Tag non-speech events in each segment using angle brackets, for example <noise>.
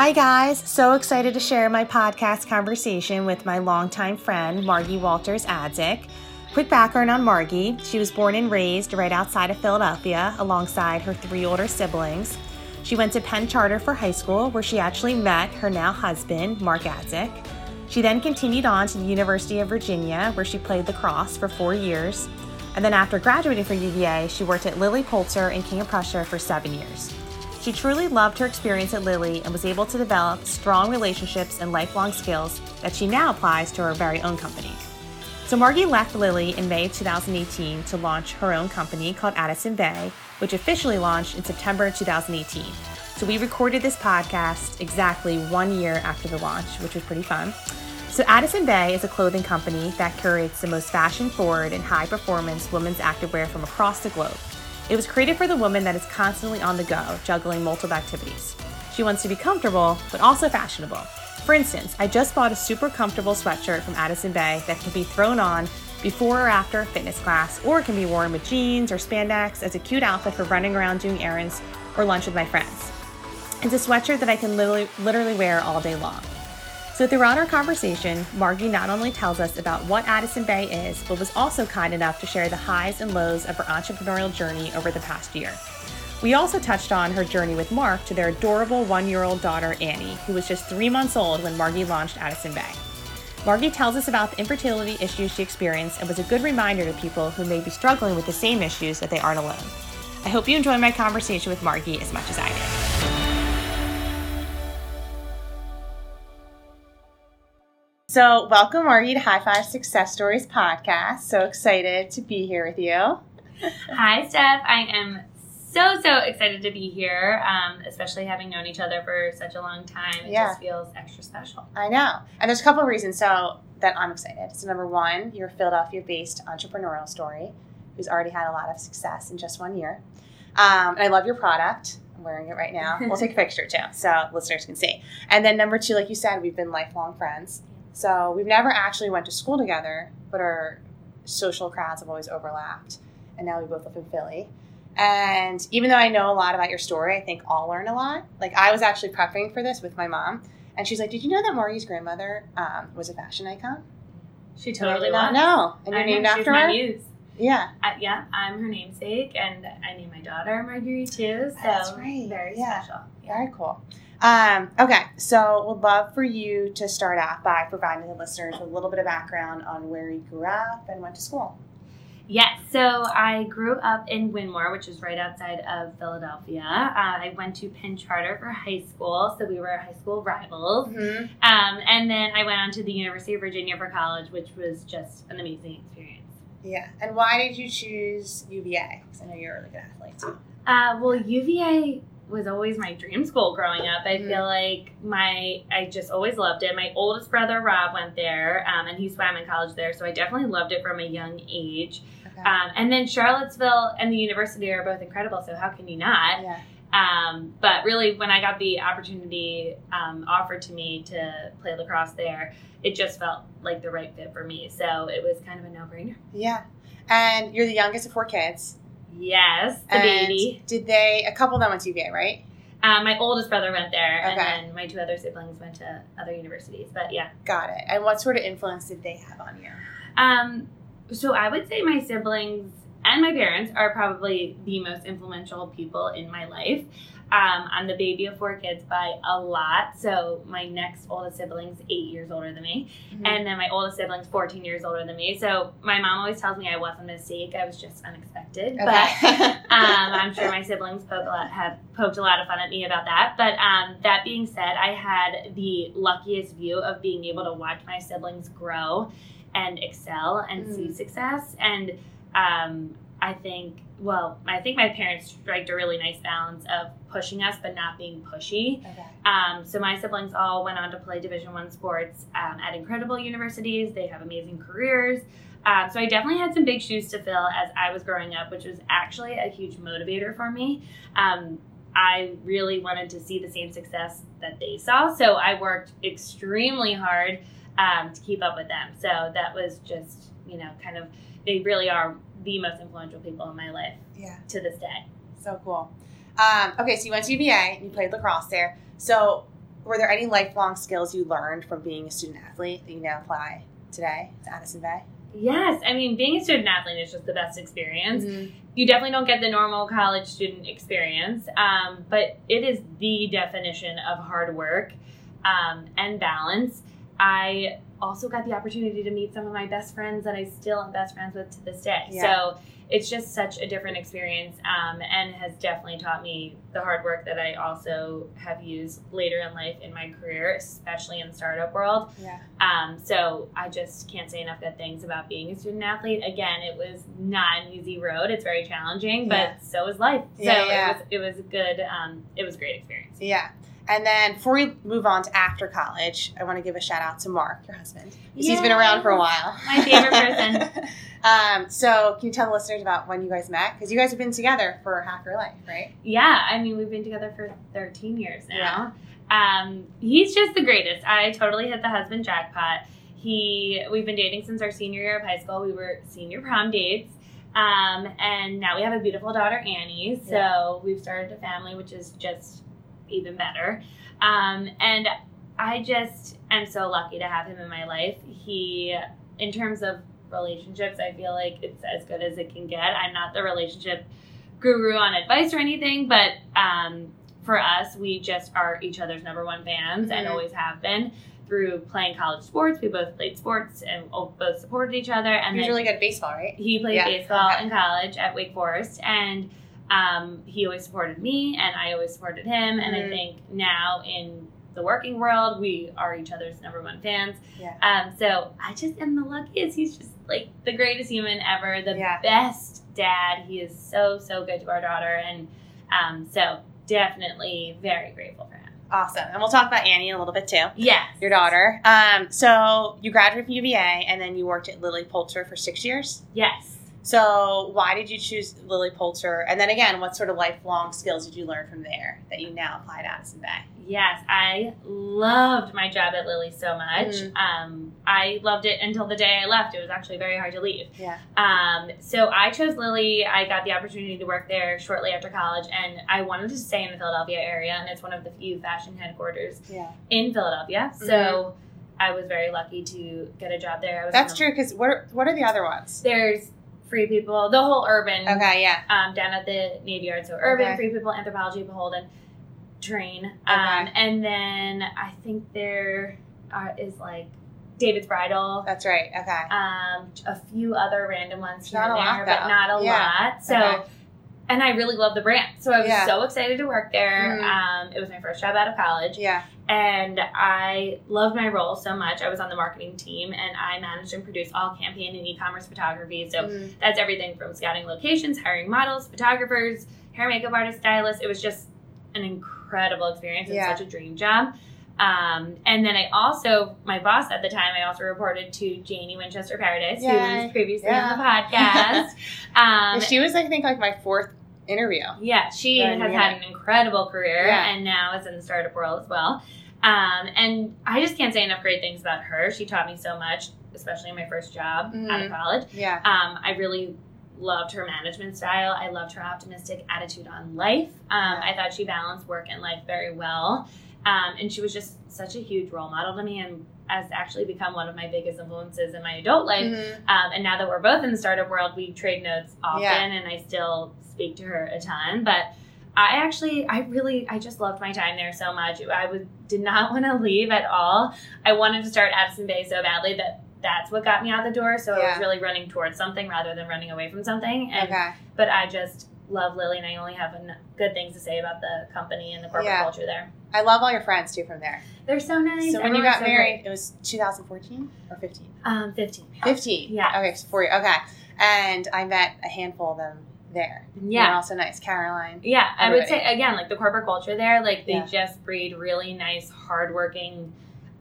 Hi, guys. So excited to share my podcast conversation with my longtime friend, Marghi Walters Adzick. Quick background on Marghi she was born and raised right outside of Philadelphia alongside her three older siblings. She went to Penn Charter for high school, where she actually met her now husband, Mark Adzick. She then continued on to the University of Virginia, where she played lacrosse for four years. And then after graduating from UVA, she worked at Lilly Pulitzer and King of Prussia for seven years. She truly loved her experience at Lilly and was able to develop strong relationships and lifelong skills that she now applies to her very own company. So Marghi left Lilly in May 2018 to launch her own company called Addison Bay, which officially launched in September 2018. So we recorded this podcast exactly one year after the launch, which was pretty fun. So Addison Bay is a clothing company that curates the most fashion-forward and high-performance women's activewear from across the globe. It was created for the woman that is constantly on the go, juggling multiple activities. She wants to be comfortable, but also fashionable. For instance, I just bought a super comfortable sweatshirt from Addison Bay that can be thrown on before or after a fitness class, or can be worn with jeans or spandex as a cute outfit for running around doing errands or lunch with my friends. It's a sweatshirt that I can literally, literally wear all day long. So, throughout our conversation, Marghi not only tells us about what Addison Bay is, but was also kind enough to share the highs and lows of her entrepreneurial journey over the past year. We also touched on her journey with Mark to their adorable one year old daughter, Annie, who was just three months old when Marghi launched Addison Bay. Marghi tells us about the infertility issues she experienced and was a good reminder to people who may be struggling with the same issues that they aren't alone. I hope you enjoy my conversation with Marghi as much as I did. So, welcome, Marghi, to High Five Success Stories podcast. So excited to be here with you. Hi, Steph. I am so, so excited to be here, um, especially having known each other for such a long time. It Yeah. just feels extra special. I know. And there's a couple of reasons so that I'm excited. So number one, you're a Philadelphia-based entrepreneurial story who's already had a lot of success in just one year. Um, and I love your product. I'm wearing it right now. We'll take a <laughs> picture too, so listeners can see. And then number two, like you said, we've been lifelong friends. So we've never actually went to school together, but our social crowds have always overlapped. And now we both live in Philly. And even though I know a lot about your story, I think I'll learn a lot. Like I was actually prepping for this with my mom, and she's like, "Did you know that Marghi's grandmother um, was a fashion icon?" She And I totally did not was. know. And you're I named after her. muse. Yeah, Uh, yeah, I'm her namesake, and I named my daughter Marguerite too. So That's right, very yeah. special. Very cool. Um, okay, so would love for you to start off by providing the listeners with a little bit of background on where you grew up and went to school. Yes, so I grew up in Wyndmoor, which is right outside of Philadelphia. Uh, I went to Penn Charter for high school, so we were high school rivals. Mm-hmm. Um, and then I went on to the University of Virginia for college, which was just an amazing experience. Yeah, and why did you choose UVA? Because I know you're a really good athlete too. Uh, well, UVA was always my dream school growing up. I feel like my I just always loved it. My oldest brother Rob went there, um, and he swam in college there, so I definitely loved it from a young age. Okay. Um, and then Charlottesville and the university are both incredible, so how can you not? yeah. Um, but really, when I got the opportunity um, offered to me to play lacrosse there, it just felt like the right fit for me. So it was kind of a no brainer. Yeah. And you're the youngest of four kids. Yes, the and baby. Did they, a couple of them went to UVA, right? Um, my oldest brother went there, and then my two other siblings went to other universities. But yeah, Got it. And what sort of influence did they have on you? um, so I would say my siblings and my parents are probably the most influential people in my life. Um, I'm the baby of four kids by a lot. So my next oldest sibling's eight years older than me, Mm-hmm. and then my oldest sibling's 14 years older than me. So my mom always tells me I wasn't a mistake. I was just unexpected. But <laughs> um, I'm sure my siblings poke a lot, have poked a lot of fun at me about that. But um, that being said, I had the luckiest view of being able to watch my siblings grow and excel and Mm. see success. And um, I think, well, I think my parents striked a really nice balance of pushing us but not being pushy. okay. Um, so my siblings all went on to play Division One sports um, at incredible universities. They have amazing careers. Um, so I definitely had some big shoes to fill as I was growing up, which was actually a huge motivator for me. Um, I really wanted to see the same success that they saw, so I worked extremely hard um, to keep up with them. So that was just, you know, kind of they really are the most influential people in my life Yeah. to this day. So cool. Um, okay, so you went to UVA and you played lacrosse there. So were there any lifelong skills you learned from being a student athlete that you now apply today to Addison Bay? Yes, I mean, being a student athlete is just the best experience. You definitely don't get the normal college student experience, um, but it is the definition of hard work um, and balance. I also got the opportunity to meet some of my best friends that I still am best friends with to this day. Yeah. So it's just such a different experience um, and has definitely taught me the hard work that I also have used later in life in my career, especially in the startup world. Yeah. Um, so I just can't say enough good things about being a student athlete. Again, it was not an easy road. It's very challenging, but Yeah. so is life. So Yeah, yeah. it was it was a good um, it was a great experience. Yeah. And then before we move on to after college, I want to give a shout out to Mark, your husband. He's been around for a while. <laughs> My favorite person. <laughs> um, so can you tell the listeners about when you guys met? Because you guys have been together for half your life, right? Yeah, I mean we've been together for 13 years now. Um, he's just the greatest. I totally hit the husband jackpot. He we've been dating since our senior year of high school. We were senior prom dates. Um, and now we have a beautiful daughter Annie. So Yeah. we've started a family, which is just even better. Um, and I just am so lucky to have him in my life. He, in terms of relationships, I feel like it's as good as it can get. I'm not the relationship guru on advice or anything, but um, for us, we just are each other's number one fans and Mhm. always have been through playing college sports. We both played sports and both supported each other. And He's really good at baseball, right? he played Yeah, baseball okay. in college at Wake Forest, and um, he always supported me, and I always supported him. And I Mhm. think now in the working world, we are each other's number one fans. Yeah. Um, so I just am the luckiest. He's just like the greatest human ever, the Yeah. best dad. He is so so good to our daughter, and um, so definitely very grateful for him. Awesome. And we'll talk about Annie in a little bit too. Yes, Your daughter. Um, so you graduated from UVA and then you worked at Lilly Pulitzer for six years. Yes. So why did you choose Lilly Pulitzer? And then again, what sort of lifelong skills did you learn from there that you now apply to Addison Bay? Yes, I loved my job at Lilly so much. Mhm. Um, I loved it until the day I left. It was actually very hard to leave. Yeah. Um, so I chose Lilly. I got the opportunity to work there shortly after college, and I wanted to stay in the Philadelphia area, and it's one of the few fashion headquarters Yeah. in Philadelphia. So I was very lucky to get a job there. I was Mm-hmm. That's true. Because what are, what are the other ones? There's Free People, the whole urban Okay. Yeah. um, down at the Navy Yard. So Urban, Okay. Free People, Anthropologie, BHLDN, Terrain. Okay. Um, and then I think there are, is like David's Bridal. That's right. Okay. Um, a few other random ones here Not and a lot, there, but not a Yeah. lot. So, Okay. And I really love the brand. So I was Yeah. so excited to work there. Mhm. Um, it was my first job out of college Yeah. and I loved my role so much. I was on the marketing team and I managed and produced all campaign and e-commerce photography. So Mhm. that's everything from scouting locations, hiring models, photographers, hair makeup artists, stylists. It was just an incredible experience and Yeah. such a dream job. Um, and then I also, my boss at the time, I also reported to Janie Winchester Paradise, who was previously Yeah. on the podcast. <laughs> um, she was, I think, like my fourth interview. yeah, she has had an incredible career Yeah. and now is in the startup world as well. Um, and I just can't say enough great things about her. She taught me so much, especially in my first job out Mhm. of college. Yeah. Um, I really loved her management style. I loved her optimistic attitude on life. Um, Yeah. I thought she balanced work and life very well. Um, and she was just such a huge role model to me and has actually become one of my biggest influences in my adult life. Mhm. Um, and now that we're both in the startup world, we trade notes often, Yeah. and I still speak to her a ton. But I actually, I really, I just loved my time there so much. I would did not <laughs> want to leave at all. I wanted to start Addison Bay so badly that that's what got me out the door. So I was really running towards something rather than running away from something. And Okay. but I just love Lilly, and I only have good things to say about the company and the corporate Yeah. culture there. I love all your friends too from there. They're so nice. So when you got so married, it was 2014 or 15? um, fifteen. 15. Yeah. Okay, so four. Okay. And I met a handful of them there. Yeah. They're also nice. Caroline. Yeah, I would say again, like the corporate culture there, like they Yeah. just breed really nice, hardworking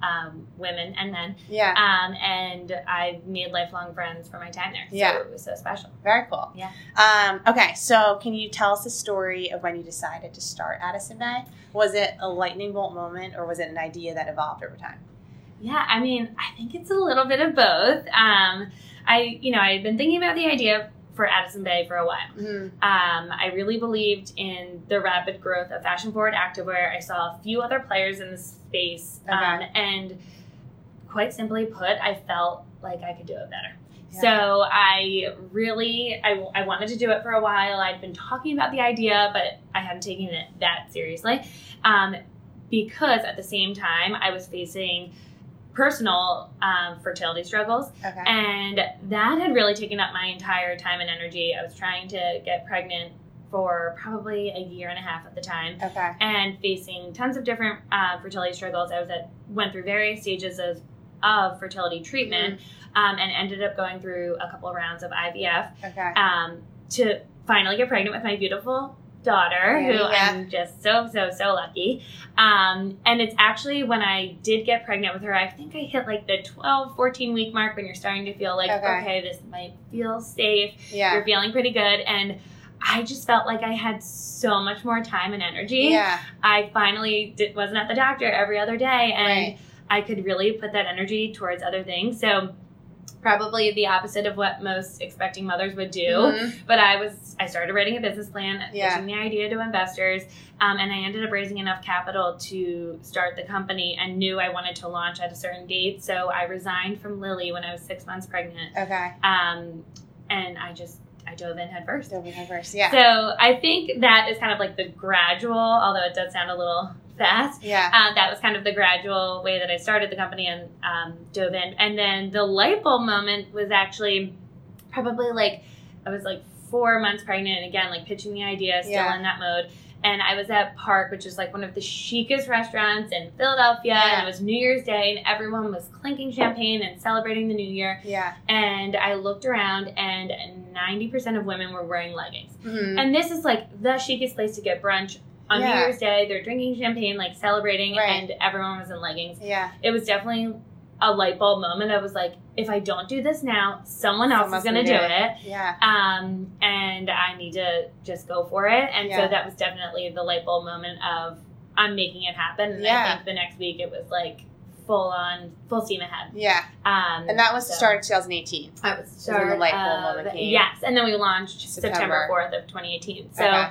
um, women and men. Yeah. Um, and I made lifelong friends for my time there. So Yeah. it was so special. Very cool. Yeah. Um, okay, so can you tell us the story of when you decided to start Addison Bay? Was it a lightning bolt moment or was it an idea that evolved over time? Yeah, I mean, I think it's a little bit of both. Um, I, you know, I had been thinking about the idea for Addison Bay for a while. Mhm. Um, I really believed in the rapid growth of fashion forward activewear. I saw a few other players in the space, um, and quite simply put, I felt like I could do it better. Yeah. So I really, I, I wanted to do it for a while. I'd been talking about the idea, but I hadn't taken it that seriously, um, because at the same time I was facing personal um, fertility struggles Okay. and that had really taken up my entire time and energy. I was trying to get pregnant for probably a year and a half at the time okay. and facing tons of different uh, fertility struggles. I was at went through various stages of, of fertility treatment um, and ended up going through a couple of rounds of IVF Okay. um, to finally get pregnant with my beautiful daughter, who Yeah. I'm just so, so, so lucky. Um, and it's actually when I did get pregnant with her, I think I hit like the 12, 14 week mark when you're starting to feel like, Okay. okay, this might feel safe. Yeah. You're feeling pretty good. And I just felt like I had so much more time and energy. Yeah. I finally did, wasn't at the doctor every other day, and Right. I could really put that energy towards other things. So, probably the opposite of what most expecting mothers would do. Mhm. But I was, I started writing a business plan, Yeah. pitching the idea to investors, um, and I ended up raising enough capital to start the company and knew I wanted to launch at a certain date. So I resigned from Lilly when I was six months pregnant, Okay. um, and I just, I dove in head first. Dove in head first. Yeah. So I think that is kind of like the gradual, although it does sound a little fast. yeah. Uh, that was kind of the gradual way that I started the company and um, dove in. And then the light bulb moment was actually probably like I was like four months pregnant, and again like pitching the idea, still Yeah. in that mode. And I was at Park, which is like one of the chicest restaurants in Philadelphia, Yeah. and it was New Year's Day, and everyone was clinking champagne and celebrating the New Year. Yeah. And I looked around, and ninety percent of women were wearing leggings. Mhm. And this is like the chicest place to get brunch on New Year's Day. They're drinking champagne, like celebrating, Right. and everyone was in leggings. yeah. It was definitely a light bulb moment. I was like, if I don't do this now, someone else Someone is going to do do it. Yeah. Um, and I need to just go for it. And Yeah. so that was definitely the light bulb moment of I'm making it happen. And Yeah. I think the next week it was like full on, full steam ahead. Yeah. Um, And that was the so- start of 2018. That was when the start light bulb of- moment came. Yes, and then we launched September. September fourth of 2018. So, Okay.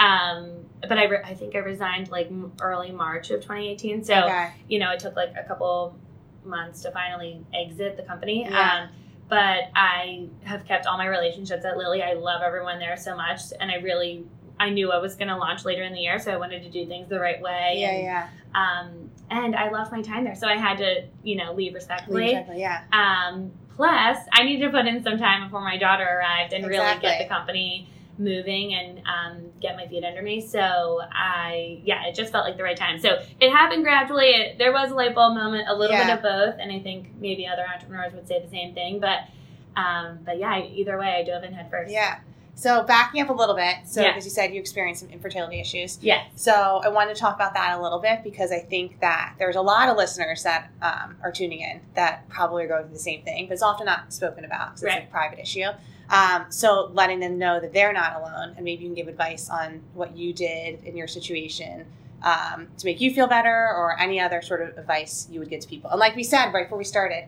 um, but I, re- I think I resigned like early March of 2018. So okay. you know, it took like a couple months to finally exit the company. Yeah. Um, but I have kept all my relationships at Lilly. I love everyone there so much, and I really. I knew I was going to launch later in the year, so I wanted to do things the right way. Yeah. and, Yeah. Um, and I loved my time there, so I had to, you know, leave respectfully. Exactly. Yeah. Um, plus, I needed to put in some time before my daughter arrived and really get the company moving and um, get my feet under me. So I, yeah, it just felt like the right time. So it happened gradually. It, there was a light bulb moment, a little Yeah. bit of both, and I think maybe other entrepreneurs would say the same thing. But, um, but yeah, either way, I dove in head first. Yeah. So backing up a little bit, so Yeah. because you said you experienced some infertility issues, Yeah. so I wanted to talk about that a little bit because I think that there's a lot of listeners that um, are tuning in that probably are going through the same thing, but it's often not spoken about because it's Right. a private issue. Um, so letting them know that they're not alone, and maybe you can give advice on what you did in your situation um, to make you feel better, or any other sort of advice you would give to people. And like we said right before we started,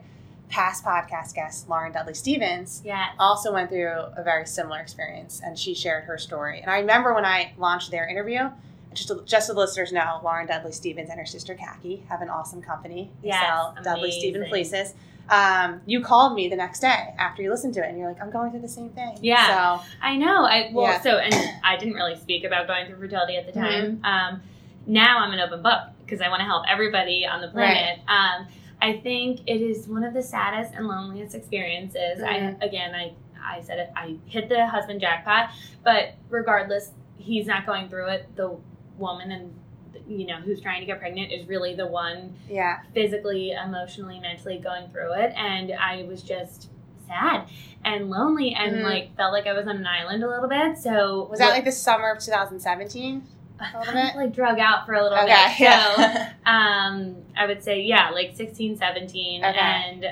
past podcast guest Lauren Dudley Stevens Yeah. also went through a very similar experience and she shared her story. And I remember when I launched their interview, just to, just so the listeners know, Lauren Dudley Stevens and her sister Khaki have an awesome company. Sell Dudley Stevens fleeces. Um, you called me the next day after you listened to it and you're like, I'm going through the same thing. Yeah. So, I know. I well, Yeah. so and I didn't really speak about going through fertility at the time. Mm-hmm. Um, now I'm an open book because I want to help everybody on the planet. Um, I think it is one of the saddest and loneliest experiences. Mhm. I again, I I said it. I hit the husband jackpot, but regardless, he's not going through it. The woman and you know who's trying to get pregnant is really the one yeah. physically, emotionally, mentally going through it. And I was just sad and lonely and Mhm. like felt like I was on an island a little bit. So Was that like the summer of 2017? <laughs> I little bit? like drug out for a little Okay. bit. So <laughs> um, I would say, yeah, like 16, 17. Okay. And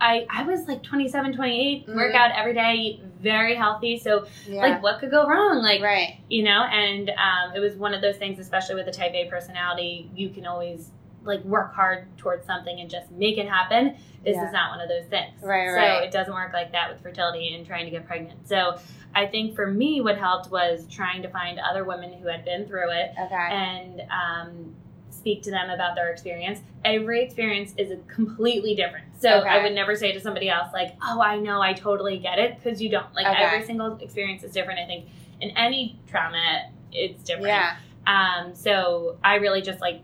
I, I was like 27, 28, Mhm. work out every day, very healthy. So, yeah. like, what could go wrong? Like, right. you know, and um, it was one of those things, especially with the type A personality, you can always like work hard towards something and just make it happen. This Yeah. is not one of those things. Right, right. so it doesn't work like that with fertility and trying to get pregnant. So I think for me, what helped was trying to find other women who had been through it Okay. and um, speak to them about their experience. Every experience is completely different. So Okay. I would never say to somebody else, like, oh, I know, I totally get it, because you don't. Like, Okay. every single experience is different. I think in any trauma, it's different. Yeah. Um, so I really just like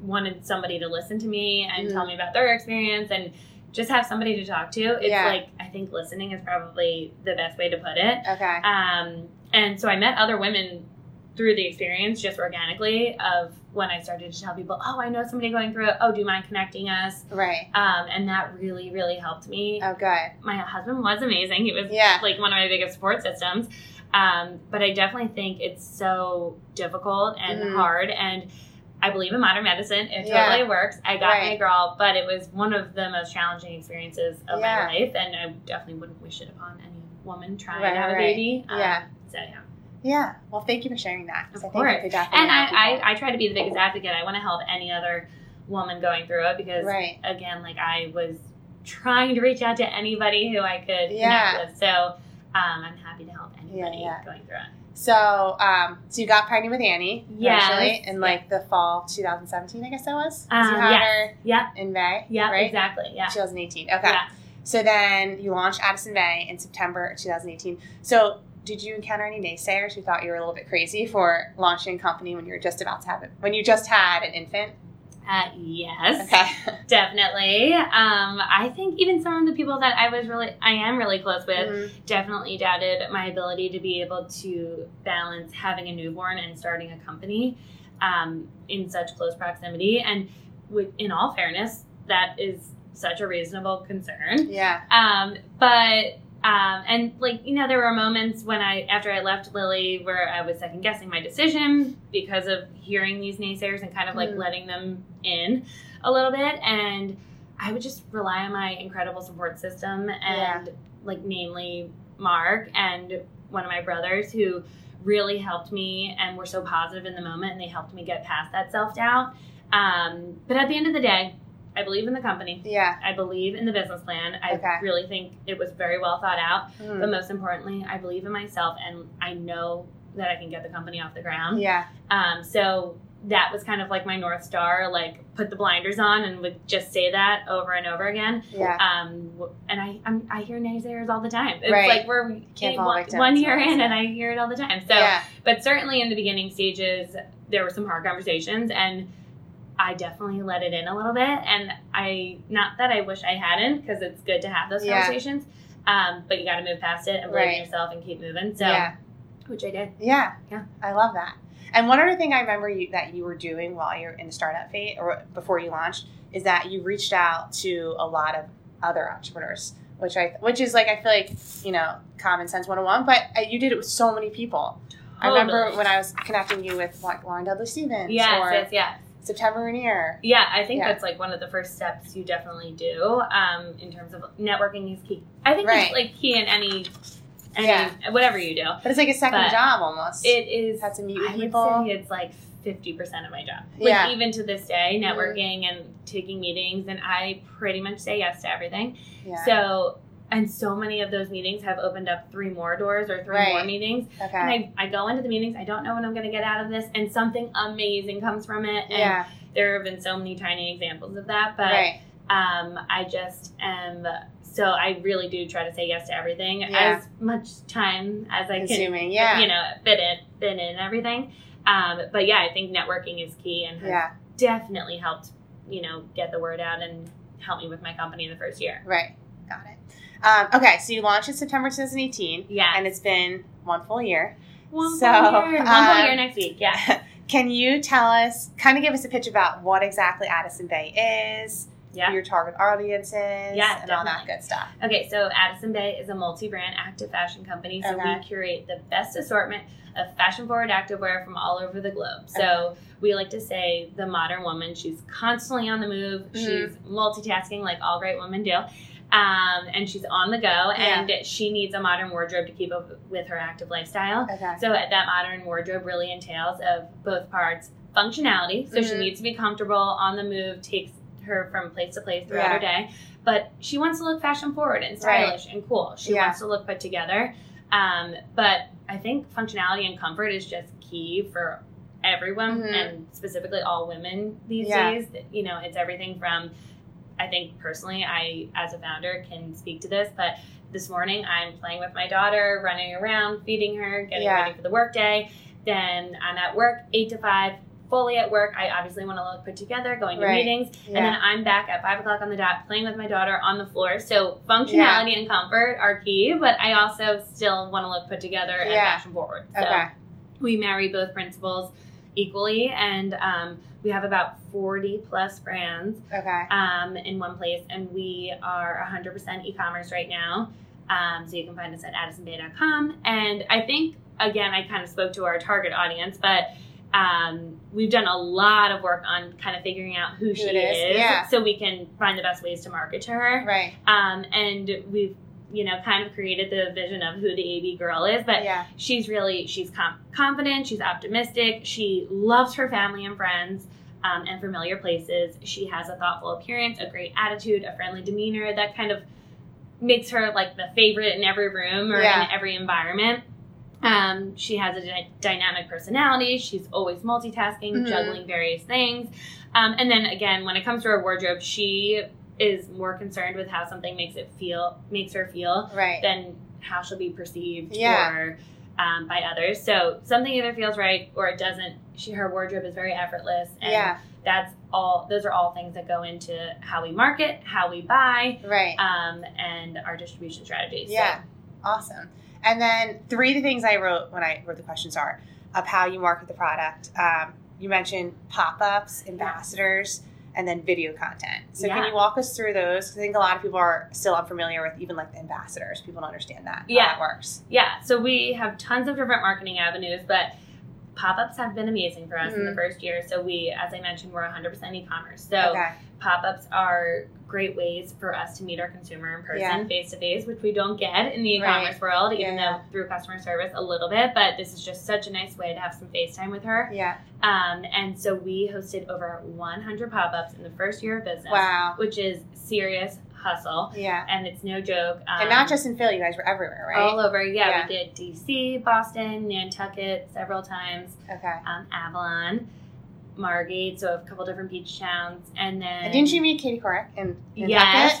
wanted somebody to listen to me and Mhm. tell me about their experience and just have somebody to talk to. It's Yeah. like I think listening is probably the best way to put it. Okay. Um, and so I met other women through the experience just organically of when I started to tell people, oh, I know somebody going through it. Oh, do you mind connecting us? Right. Um, and that really, really helped me. Oh, good. My husband was amazing. He was Yeah. like one of my biggest support systems. Um, but I definitely think it's so difficult and Mhm. hard. And I believe in modern medicine. It Yeah. totally works. I got my girl, but it was one of the most challenging experiences of Yeah. my life. And I definitely wouldn't wish it upon any woman trying Right, to have a baby. Um, Yeah. So, yeah. Yeah. Well, thank you for sharing that. Of I course. And I, I. I try to be the biggest advocate. I want to help any other woman going through it because, Right. again, like I was trying to reach out to anybody who I could Yeah. connect with. So um, I'm happy to help anybody yeah. going through it. So, um, so you got pregnant with Annie eventually in like the fall 2017, I guess that was. 'Cause you Um, had yes. her Yeah, in May. yeah, right? exactly. Yeah. 2018. Okay. Yeah. So then you launched Addison Bay in September of 2018. So did you encounter any naysayers who thought you were a little bit crazy for launching a company when you were just about to have it, when you just had an infant? Uh, yes. Okay. <laughs> Definitely. Um, I think even some of the people that I was really, I am really close with, Mhm. definitely doubted my ability to be able to balance having a newborn and starting a company um, in such close proximity. And with, in all fairness, that is such a reasonable concern. Yeah. Um, but um, and like you know, there were moments when I after I left Lilly where I was second guessing my decision because of hearing these naysayers and kind of like Mm. letting them in a little bit and. I would just rely on my incredible support system and like namely Mark and one of my brothers who really helped me and were so positive in the moment and they helped me get past that self-doubt. Um, but at the end of the day, I believe in the company. Yeah. I believe in the business plan. I Okay. really think it was very well thought out. Mm. But most importantly, I believe in myself and I know that I can get the company off the ground. Yeah. Um, so that was kind of like my North Star, like put the blinders on and would just say that over and over again. Yeah. Um, and I I'm, I hear naysayers all the time. It's Right. like we're Can't one, one year in, and I hear it all the time. So, yeah. but certainly in the beginning stages, there were some hard conversations, and I definitely let it in a little bit. And I not that I wish I hadn't, because it's good to have those Yeah. conversations. Um, but you got to move past it and believe Right. in yourself and keep moving. So, yeah. which I did. Yeah. Yeah. I love that. And one other thing I remember you, that you were doing while you're in the startup phase or before you launched is that you reached out to a lot of other entrepreneurs, which I which is like I feel like you know common sense 101, but uh, you did it with so many people. I remember when I was connecting you with like Lauren Dudley Stevens Yes, or yes, yes. September Rainier. Yeah, I think Yeah. that's like one of the first steps you definitely do um, in terms of networking is key. I think Right. it's like key in any, any Yeah. whatever you do. But it's like a second But job almost. It is. had to meet I with would people. say it's like fifty percent of my job. Like Yeah. even to this day, networking and taking meetings, and I pretty much say yes to everything. yeah. So. And so many of those meetings have opened up three more doors or three Right. more meetings. okay. And I, I go into the meetings, I don't know what I'm going to get out of this, and something amazing comes from it. And yeah. there have been so many tiny examples of that, but right. um, I just am. So I really do try to say yes to everything Yeah. as much time as I can. Yeah. You know, fit in, fit in everything. Um, but yeah, I think networking is key and has yeah. definitely helped. You know, get the word out and help me with my company in the first year. Right. Got it. Um, okay, so you launched in September 2018, Yeah, and it's been one full year. one so, full year, one full um, year next week. Yeah, <laughs> Can you tell us, kind of give us a pitch about what exactly Addison Bay is, yeah. your target audience is, Yeah, and all that good stuff? Okay, so Addison Bay is a multi-brand active fashion company. So Okay. we curate the best assortment of fashion-forward activewear from all over the globe. So we like to say the modern woman. She's constantly on the move. Mhm. She's multitasking like all great women do. Um, and she's on the go, and she needs a modern wardrobe to keep up with her active lifestyle. Okay. So that modern wardrobe really entails of both parts functionality. So she Mhm. needs to be comfortable on the move, takes her from place to place throughout Yeah. her day. But she wants to look fashion forward and Right. stylish and cool. She Yeah. wants to look put together. Um, but I think functionality and comfort is just key for everyone Mhm. and specifically all women these Yeah. days. You know, it's everything from I think personally, I as a founder can speak to this, but this morning I'm playing with my daughter, running around, feeding her, getting Yeah. ready for the workday. Then I'm at work eight to five, fully at work. I obviously want to look put together, going to Right. meetings, Yeah. and then I'm back at five o'clock on the dot, playing with my daughter on the floor. So functionality and comfort are key, but I also still want to look put together and fashion forward. So okay. we marry both principles equally, and um, we have about forty plus brands Okay. um, in one place, and we are 100% e-commerce right now. Um, so you can find us at addisonbay.com. And I think again, I kind of spoke to our target audience, but um, we've done a lot of work on kind of figuring out who, she it is, is, yeah. so we can find the best ways to market to her. Right. Um, and we've you know kind of created the vision of who the AB girl is, but yeah. she's really she's com- confident she's optimistic she loves her family and friends um, and familiar places she has a thoughtful appearance a great attitude a friendly demeanor that kind of makes her like the favorite in every room or Yeah. in every environment um, she has a dy- dynamic personality she's always multitasking Mhm. juggling various things um, and then again when it comes to her wardrobe she is more concerned with how something makes it feel makes her feel Right. than how she'll be perceived Yeah. or um, by others. So something either feels right or it doesn't. She her wardrobe is very effortless, and yeah. that's all. Those are all things that go into how we market, how we buy, Right. um, and our distribution strategies. Yeah. Awesome. And then three of the things I wrote when I wrote the questions are of how you market the product. Um, you mentioned pop ups, ambassadors, and then video content. So can you walk us through those? I think a lot of people are still unfamiliar with even like the ambassadors. People don't understand that. Yeah. How that works. Yeah, so we have tons of different marketing avenues, but pop ups have been amazing for us in the Mhm. first year. So we, as I mentioned, we're 100% e-commerce. So okay. pop ups are great ways for us to meet our consumer in person, face to face, which we don't get in the e-commerce world, even Yeah. though through customer service a little bit. But this is just such a nice way to have some FaceTime with her. Yeah. Um, and so we hosted over 100 pop ups in the first year of business, Wow. which is serious hustle, Yeah. and it's no joke. Um, and not just in Philly, you guys were everywhere, right? all over. Yeah, Yeah. we did DC, Boston, Nantucket several times, okay. um, Avalon, Margate, so a couple different beach towns, and then And didn't you meet Katie Couric in Yes,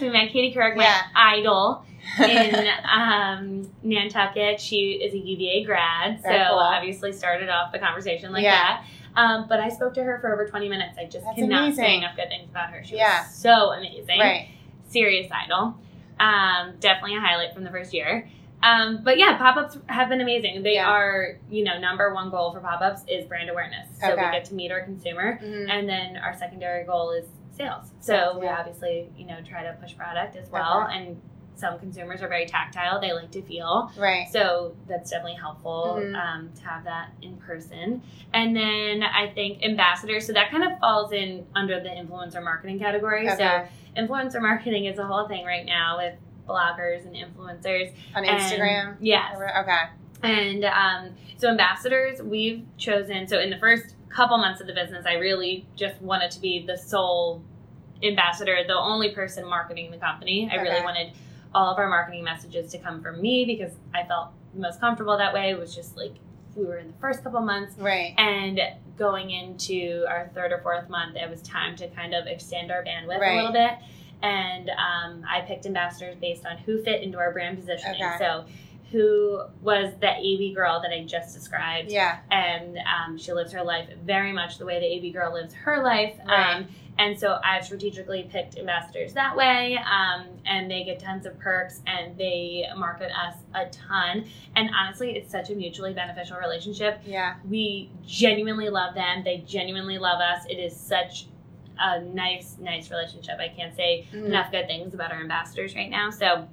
Nantucket? we met Katie Couric, my idol in <laughs> um, Nantucket. She is a UVA grad, so cool. obviously started off the conversation like Yeah. that. Um, but I spoke to her for over 20 minutes. I just That's cannot say enough good things about her. She Yeah. was so amazing. Right. Serious idol. Um, definitely a highlight from the first year. Um, but yeah, pop ups have been amazing. They Yeah. are, you know, number one goal for pop ups is brand awareness. So Okay. we get to meet our consumer. Mhm. And then our secondary goal is sales. So Sales, we obviously, you know, try to push product as well. Okay. And some consumers are very tactile; they like to feel. Right. So that's definitely helpful Mhm. um, to have that in person. And then I think ambassadors. So that kind of falls in under the influencer marketing category. So influencer marketing is a whole thing right now with bloggers and influencers. On And- Instagram. yes. Okay. And um, so ambassadors, we've chosen. So in the first couple months of the business, I really just wanted to be the sole ambassador, the only person marketing the company. I really wanted all of our marketing messages to come from me because I felt most comfortable that way. It was just like we were in the first couple months. Right. And going into our third or fourth month, it was time to kind of extend our bandwidth Right. a little bit. And um, I picked ambassadors based on who fit into our brand positioning. Okay. So, who was the AB girl that I just described? Yeah. And um, she lives her life very much the way the AB girl lives her life. Right. Um, and so I've strategically picked ambassadors that way, um, and they get tons of perks and they market us a ton. And honestly, it's such a mutually beneficial relationship Yeah. we genuinely love them. They genuinely love us. It is such a nice, nice relationship. I can't say Mhm. enough good things about our ambassadors right now. So,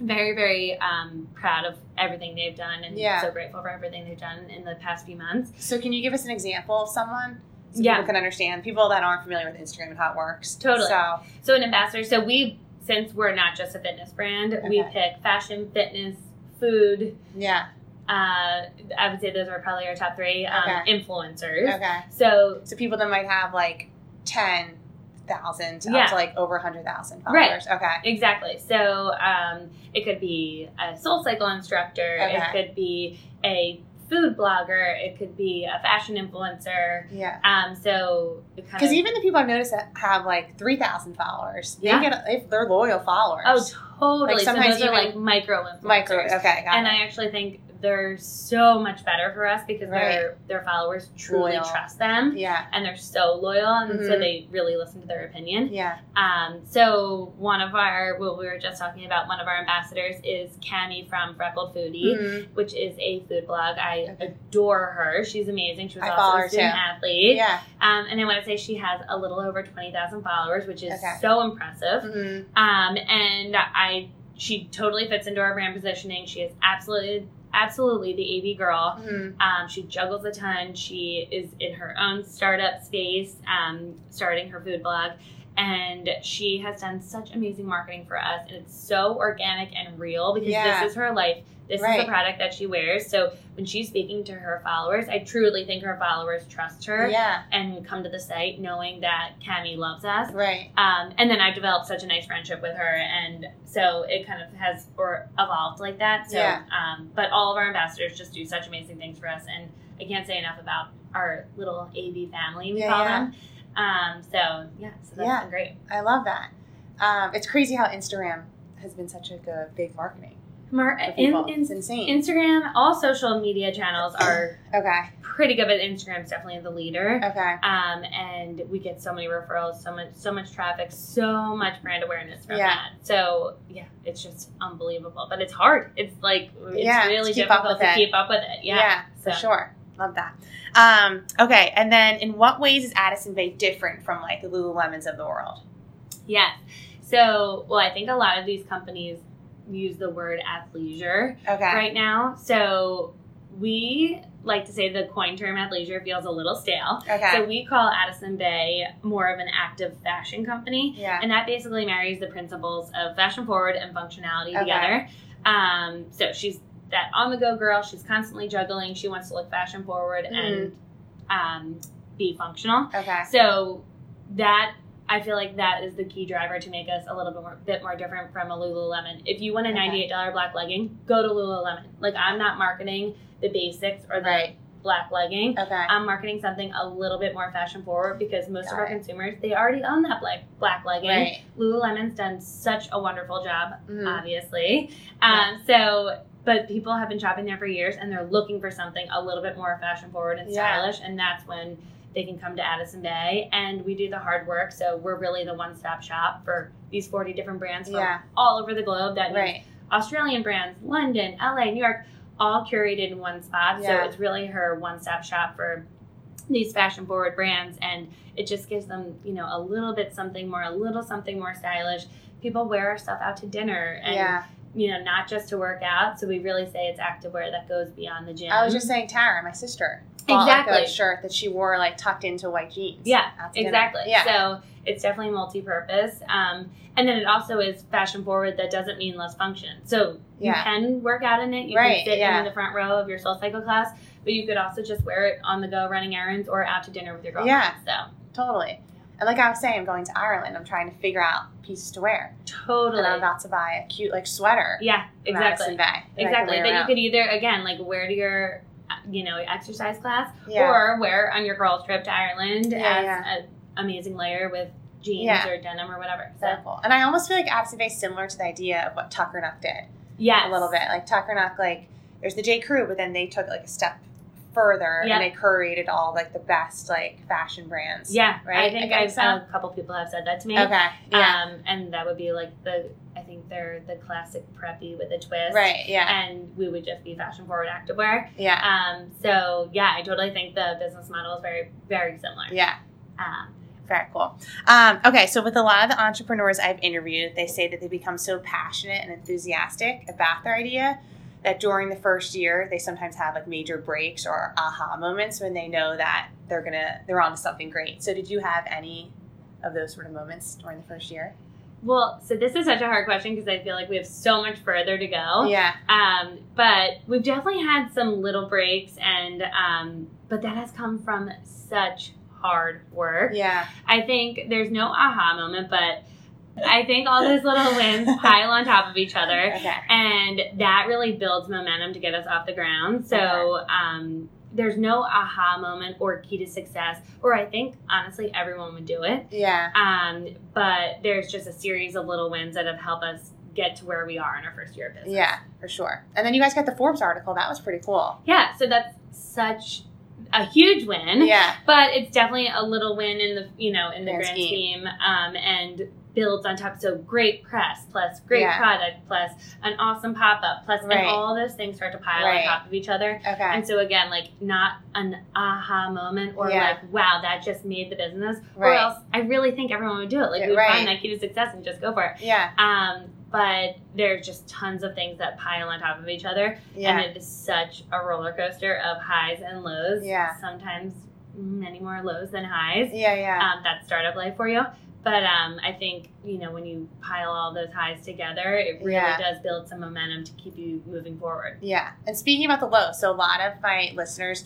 very, very um, proud of everything they've done and Yeah. so grateful for everything they've done in the past few months. So can you give us an example of someone so Yeah. people can understand? People that aren't familiar with Instagram and how it works. Totally. So So, an ambassador, so we, since we're not just a fitness brand, we pick fashion, fitness, food, yeah. Uh, I would say those are probably our top three um, Okay. influencers. Okay. So So people that might have like ten thousand up Yeah. to like over a hundred thousand Right. followers. Okay. Exactly. So um, it could be a SoulCycle instructor. It could be a food blogger. It could be a fashion influencer. Yeah. Um, so Because even the people I've noticed that have like three thousand followers, they Yeah. get if they're loyal followers. oh totally. Like, so sometimes those are like micro influencers. micro. Okay, got And it. I actually think they're so much better for us because their their followers truly Loyal. trust them yeah. and they're so loyal and so Mhm. they really listen to their opinion. Yeah. Um, so one of our, what we were just talking about, one of our ambassadors is Cami from Freckled Foodie, Mhm. which is a food blog. I Okay. adore her. She's amazing. She was I also a student too. athlete. Yeah. Um, and I want to say she has a little over 20,000 followers, which is Okay. so impressive. Mhm. Um, and I, she totally fits into our brand positioning. She is absolutely, absolutely the AB girl. Mhm. Um, she juggles a ton. She is in her own startup space, um, starting her food blog. And she has done such amazing marketing for us. And it's so organic and real because Yeah. this is her life. This is the product that she wears. So when she's speaking to her followers, I truly think her followers trust her Yeah. and come to the site knowing that Cami loves us. Right. Um, and then I've developed such a nice friendship with her, and so it kind of has or evolved like that. So, Yeah. um, but all of our ambassadors just do such amazing things for us, and I can't say enough about our little AB family we Yeah, call yeah. them. Um, so yeah, so that's Yeah. been great. I love that. Um, it's crazy how Instagram has been such a good, big marketing Mar- in, in, it's insane. Instagram, all social media channels are <clears throat> okay. pretty good, but Instagram's definitely the leader. Okay. Um, and we get so many referrals, so much, so much traffic, so much brand awareness from Yeah. that. So yeah, it's just unbelievable. But it's hard. It's like it's Yeah, really keep difficult to it. keep up with it. Yeah, for So- sure. Love that. Um, okay, and then in what ways is Addison Bay different from like the Lululemons of the world? Yes. So well, I think a lot of these companies use the word athleisure Okay. right now. So we like to say the coin term athleisure feels a little stale. Okay. So we call Addison Bay more of an active fashion company. yeah. And that basically marries the principles of fashion forward and functionality Okay. together. Um, so she's that on the go girl. She's constantly juggling. She wants to look fashion forward Mm-hmm. and um, be functional. okay. So that I feel like that is the key driver to make us a little bit more, bit more different from a Lululemon. If you want a ninety-eight dollar black legging, go to Lululemon. Like I'm not marketing the basics or the Right. Black legging. Okay. I'm marketing something a little bit more fashion forward because most of our it. consumers they already own that black black legging. right. Lululemon's done such a wonderful job, Mhm. obviously. Um, so, but people have been shopping there for years, and they're looking for something a little bit more fashion forward and Yeah. stylish, and that's when they can come to Addison Bay, and we do the hard work. So we're really the one stop shop for these forty different brands from Yeah. all over the globe. That means Right. Australian brands, London, LA, New York, all curated in one spot. Yeah. So it's really her one stop shop for these fashion forward brands and it just gives them, you know, a little bit something more, a little something more stylish. People wear our stuff out to dinner and yeah. you know, not just to work out. So we really say it's activewear that goes beyond the gym. I was just saying, Tara, my sister, Exactly. like, shirt that she wore like tucked into white jeans. Yeah, dinner. Exactly. Yeah. So it's definitely multi-purpose. Um, and then it also is fashion forward. That doesn't mean less function. So you Yeah. can work out in it. You Right, can sit yeah. in the front row of your SoulCycle class, but you could also just wear it on the go, running errands, or out to dinner with your girlfriend. Yeah. So Totally. And like I was saying, I'm going to Ireland. I'm trying to figure out pieces to wear. totally. And I'm about to buy a cute like sweater. yeah. Exactly. Bay Exactly. That you could either again like wear to your, you know, exercise class, Yeah. or wear on your girls' trip to Ireland Yeah, as yeah. an amazing layer with jeans or denim or whatever. So cool. And I almost feel like Bay is similar to the idea of what Tuckernuck did yes, a little bit. Like Tuckernuck, like there's the J Crew, but then they took like a step further Yeah. and they curated all like the best like fashion brands. Yeah, Right? I think I've, so. a couple people have said that to me. Okay. Yeah. Um, and that would be like the I think they're the classic preppy with a twist. right. Yeah. And we would just be fashion forward activewear. Yeah. Um, so yeah, I totally think the business model is very very similar. Yeah. Um, Very cool. Um, okay, so with a lot of the entrepreneurs I've interviewed, they say that they become so passionate and enthusiastic about their idea that during the first year they sometimes have like major breaks or aha moments when they know that they're gonna they're on to something great. So did you have any of those sort of moments during the first year? Well, so this is such a hard question because I feel like we have so much further to go. Yeah. Um, but we've definitely had some little breaks, and um, but that has come from such hard work. Yeah. I think there's no aha moment, but I think all those little wins pile on top of each other, Okay. and that really builds momentum to get us off the ground. So. Um, there's no aha moment or key to success, or I think honestly everyone would do it. Yeah. Um, but there's just a series of little wins that have helped us get to where we are in our first year of business. Yeah, for sure. And then you guys got the Forbes article. That was pretty cool. Yeah, so that's such a huge win. Yeah. But it's definitely a little win in the you know in the Grand grand scheme. scheme, um, and builds on top. So great press, plus great Yeah. product, plus an awesome pop up, plus Right. and all those things start to pile Right. on top of each other. Okay. And so again, like not an aha moment or Yeah. like wow that just made the business, or else I really think everyone would do it. Like we would right. find that key to success and just go for it. yeah. Um, but there's just tons of things that pile on top of each other, Yeah. and it is such a roller coaster of highs and lows. Yeah. Sometimes many more lows than highs. yeah. Yeah. Um, that's startup life for you. But um, I think you know when you pile all those highs together, it really Yeah. does build some momentum to keep you moving forward. Yeah. And speaking about the lows, so a lot of my listeners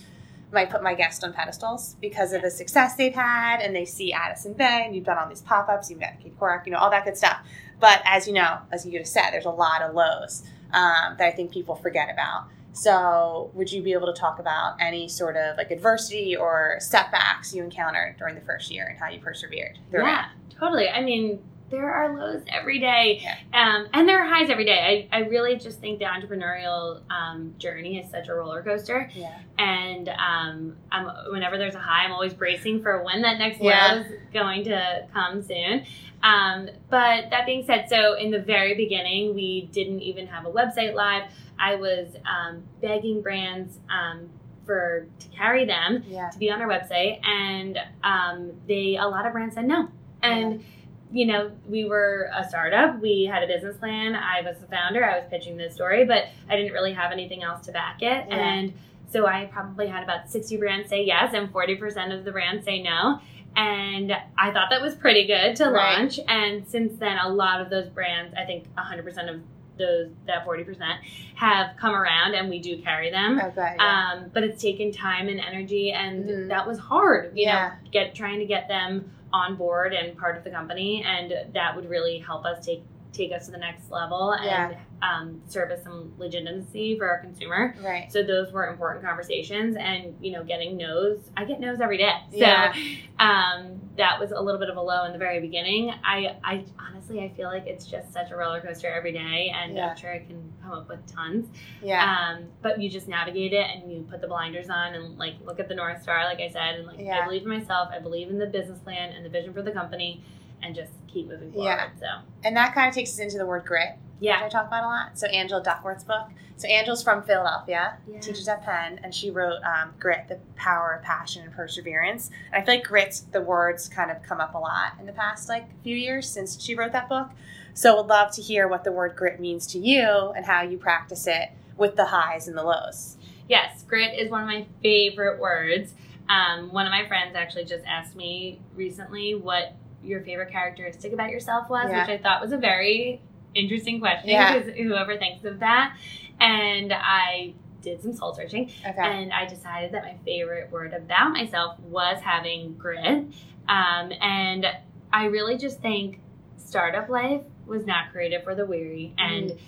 might put my guest on pedestals because of the success they've had and they see Addison Bay and you've done all these pop ups, you've got Kate Corak, you know, all that good stuff. But as you know, as you just said, there's a lot of lows um, that I think people forget about. So, would you be able to talk about any sort of like adversity or setbacks you encountered during the first year and how you persevered Yeah, totally. I mean, there are lows every day, Yeah. um, and there are highs every day. I, I really just think the entrepreneurial um, journey is such a roller coaster. Yeah. and um, I'm, whenever there's a high, I'm always bracing for when that next Yeah. low is going to come soon. Um, but that being said, so in the very beginning, we didn't even have a website live. I was um, begging brands um, for to carry them Yeah. to be on our website, and um, they a lot of brands said no. And you know, we were a startup. We had a business plan. I was the founder. I was pitching this story, but I didn't really have anything else to back it. Yeah. And so I probably had about 60 brands say yes and 40% of the brands say no. And I thought that was pretty good to Right. launch. And since then, a lot of those brands, I think 100% of those, that 40% have come around and we do carry them. Okay. Yeah. Um, but it's taken time and energy, and Mhm. that was hard. You Yeah. know, get trying to get them on board and part of the company, and that would really help us take take us to the next level and Yeah. um, service some legitimacy for our consumer. right. So those were important conversations, and you know, getting no's. I get no's every day. So Yeah. um, that was a little bit of a low in the very beginning. I, I honestly, I feel like it's just such a roller coaster every day, and Yeah. I'm sure I can come up with tons. Yeah. Um, but you just navigate it and you put the blinders on and like look at the north star, like I said, and like Yeah. I believe in myself, I believe in the business plan and the vision for the company, and just keep moving forward. Yeah. So and that kind of takes us into the word grit. Which yeah, I talk about a lot. So Angela Duckworth's book. So Angela's from Philadelphia, Yeah. teaches at Penn, and she wrote um, "Grit: The Power of Passion and Perseverance." And I feel like grit, the words kind of come up a lot in the past like few years since she wrote that book. So I would love to hear what the word grit means to you and how you practice it with the highs and the lows. yes, grit is one of my favorite words. Um, one of my friends actually just asked me recently what your favorite characteristic about yourself was, Yeah. which I thought was a very interesting question Yeah. because whoever thinks of that, and I did some soul searching. Okay. and I decided that my favorite word about myself was having grit. Um, and I really just think startup life was not created for the weary, and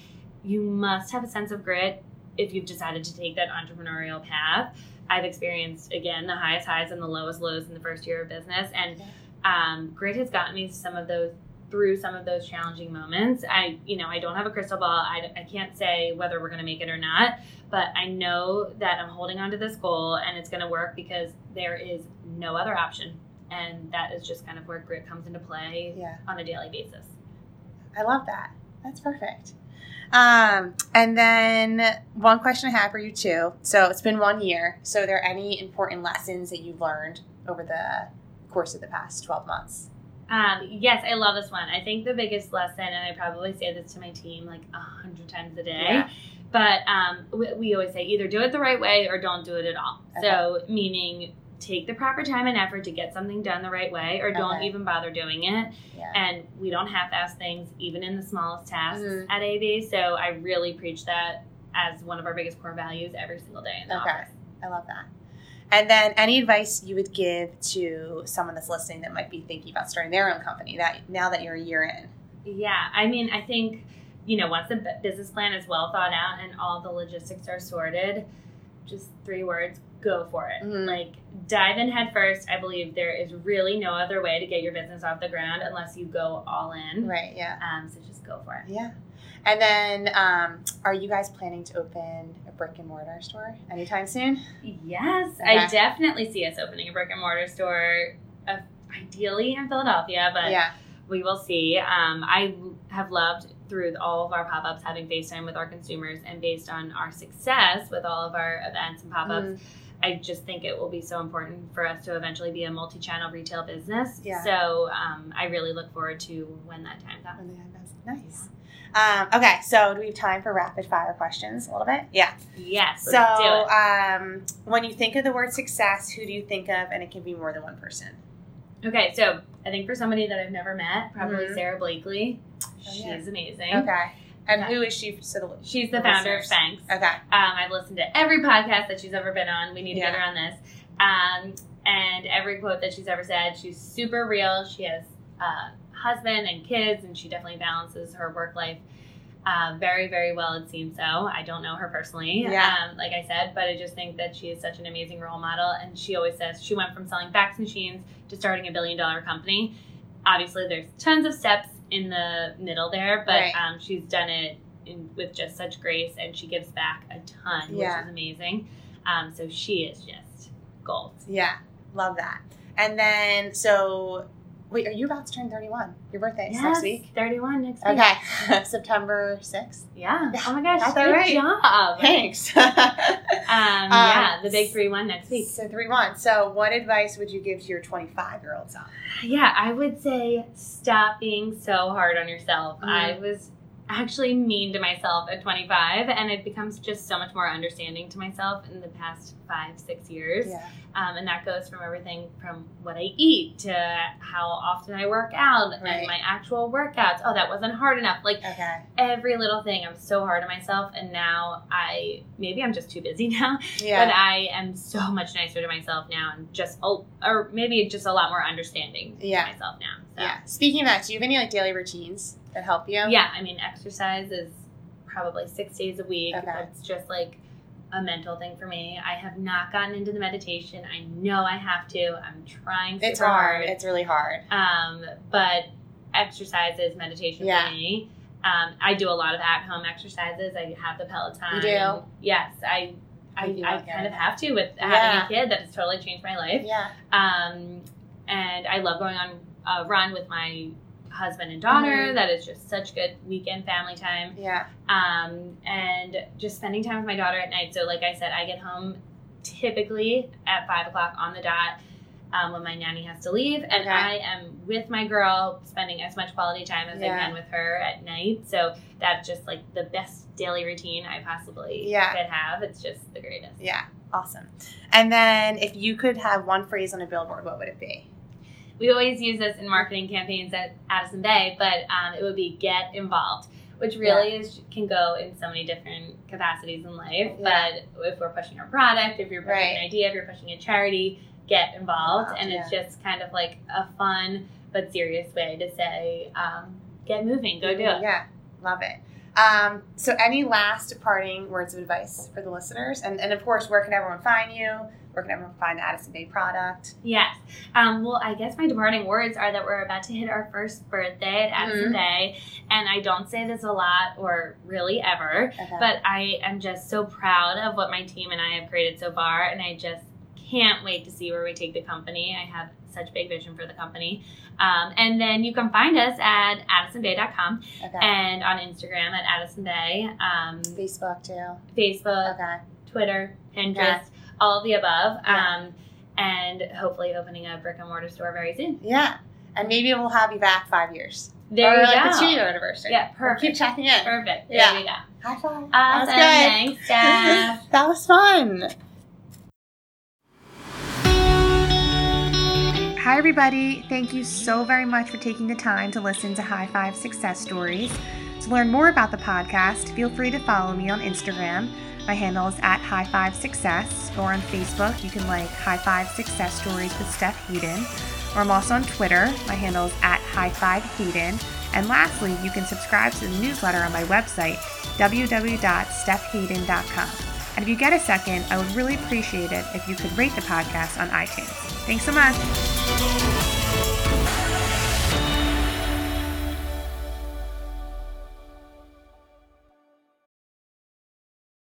you must have a sense of grit if you've decided to take that entrepreneurial path. I've experienced again the highest highs and the lowest lows in the first year of business, and um, grit has gotten me some of those through some of those challenging moments. I, you know, I don't have a crystal ball. I, I can't say whether we're going to make it or not, but I know that I'm holding on to this goal and it's going to work because there is no other option. And that is just kind of where grit comes into play yeah. on a daily basis. I love that. That's perfect. Um, and then one question I have for you too. So it's been one year. So are there any important lessons that you've learned over the course of the past 12 months? Um, yes, I love this one. I think the biggest lesson, and I probably say this to my team like a hundred times a day, Yeah. but um, we, we always say either do it the right way or don't do it at all. So, meaning take the proper time and effort to get something done the right way, or don't Okay. even bother doing it. Yeah. And we don't half-ass things, even in the smallest tasks Mhm. at AB. So I really preach that as one of our biggest core values every single day in the Okay. office. I love that. And then any advice you would give to someone that's listening that might be thinking about starting their own company that now that you're a year in? Yeah, I mean, I think you know once the business plan is well thought out and all the logistics are sorted, just three words: go for it. Mhm. Like dive in head first. I believe there is really no other way to get your business off the ground unless you go all in. Right, yeah. Um, so just go for it. Yeah. And then um, are you guys planning to open a brick and mortar store anytime soon? Yes, Okay. I definitely see us opening a brick and mortar store, uh, ideally in Philadelphia, but yeah. we will see. Um, I have loved through all of our pop ups having FaceTime with our consumers, and based on our success with all of our events and pop ups, Mhm. I just think it will be so important for us to eventually be a multi channel retail business. Yeah. So um, I really look forward to when that time comes. When they have those- Nice. Um, okay, so do we have time for rapid fire questions a little bit? Yeah. Yes, So, let's do it. um, when you think of the word success, who do you think of? And it can be more than one person. Okay, so I think for somebody that I've never met, probably Mhm. Sara Blakely. Oh, She's yeah. amazing. Okay. And who is she? So the, She's the founder of listeners. Spanx. Okay. Um, I've listened to every podcast that she's ever been on. We need to get her on this. Um, and every quote that she's ever said, she's super real. She has a husband and kids, and she definitely balances her work life uh, very, very well, it seems so. I don't know her personally, Yeah. um, like I said, but I just think that she is such an amazing role model. And she always says she went from selling fax machines to starting a billion dollar company. Obviously, there's tons of steps in the middle there, but Right. um, she's done it in, with just such grace and she gives back a ton, Yeah. which is amazing. Um, so she is just gold. Yeah. Love that. And then, so, wait, are you about to turn 31? Your birthday is next week? 31 next week. Okay. <laughs> September 6th. Yeah. Oh my gosh. got that good right. job. Thanks. <laughs> Um, yeah, the big 3 1 next week. So, 3 1. So, what advice would you give to your 25 year old self? Yeah, I would say stop being so hard on yourself. Mhm. I was actually mean to myself at 25, and it becomes just so much more understanding to myself in the past five, six years. Yeah. Um, and that goes from everything from what I eat to how often I work out Right. and my actual workouts. Oh, that wasn't hard enough. Like Okay. every little thing, I'm so hard on myself. And now I, maybe I'm just too busy <laughs> now, Yeah. but I am so much nicer to myself now and just, oh, or maybe just a lot more understanding Yeah. to myself now. So. yeah. Speaking of that, do you have any like daily routines that help you? Yeah, I mean, exercise is probably six days a week. Okay. It's just like a mental thing for me. I have not gotten into the meditation. I know I have to. I'm trying super It's hard. It's really hard. Um, but exercise is meditation Yeah. for me. Um, I do a lot of at home exercises. I have the Peloton. You do? Yes, I. I, do I kind of have to with Yeah. having a kid. That has totally changed my life. Yeah. Um, and I love going on a run with my husband and daughter. Mhm. That is just such good weekend family time. Yeah. Um, and just spending time with my daughter at night. So, like I said, I get home typically at five o'clock on the dot um, when my nanny has to leave, and Okay. I am with my girl, spending as much quality time as Yeah. I can with her at night. So that's just like the best daily routine I possibly Yeah. could have. It's just the greatest. Yeah. Awesome. And then, if you could have one phrase on a billboard, what would it be? We always use this in marketing campaigns at Addison Bay, but um, it would be get involved, which really is can go in so many different capacities in life. Yeah. But if we're pushing our product, if you're pushing Right. an idea, if you're pushing a charity, get involved, Involved, and it's just kind of like a fun but serious way to say, um, get moving, go do it. Yeah. Love it. Um, so, any last parting words of advice for the listeners? And, and of course, where can everyone find you? Where can everyone find the Addison Bay product? Yes. Um, well, I guess my departing words are that we're about to hit our first birthday at Addison Mhm. Bay, and I don't say this a lot or really ever. Okay. But I am just so proud of what my team and I have created so far, and I just can't wait to see where we take the company. I have such big vision for the company. Um, and then you can find us at addisonbay.com okay. and on Instagram at Addison Bay, um, Facebook too. Facebook, Okay. Twitter, Pinterest, Okay. All of the above. Yeah. Um, and hopefully opening a brick and mortar store very soon. Yeah. And maybe we'll have you back five years. There or you like go. the two year anniversary. Yeah, We'll keep perfect. checking in. Perfect. There Yeah. we go. High five. Awesome. That was good. Thanks, Steph. <laughs> that was fun. Hi, everybody. Thank you so very much for taking the time to listen to High Five Success Stories. To learn more about the podcast, feel free to follow me on Instagram. My handle is at High Five Success, or on Facebook, you can like High Five Success Stories with Steph Heaton. Or I'm also on Twitter. My handle is at High Five Heaton. And lastly, you can subscribe to the newsletter on my website, www.stephheaton.com. And if you get a second, I would really appreciate it if you could rate the podcast on iTunes. Thanks so much.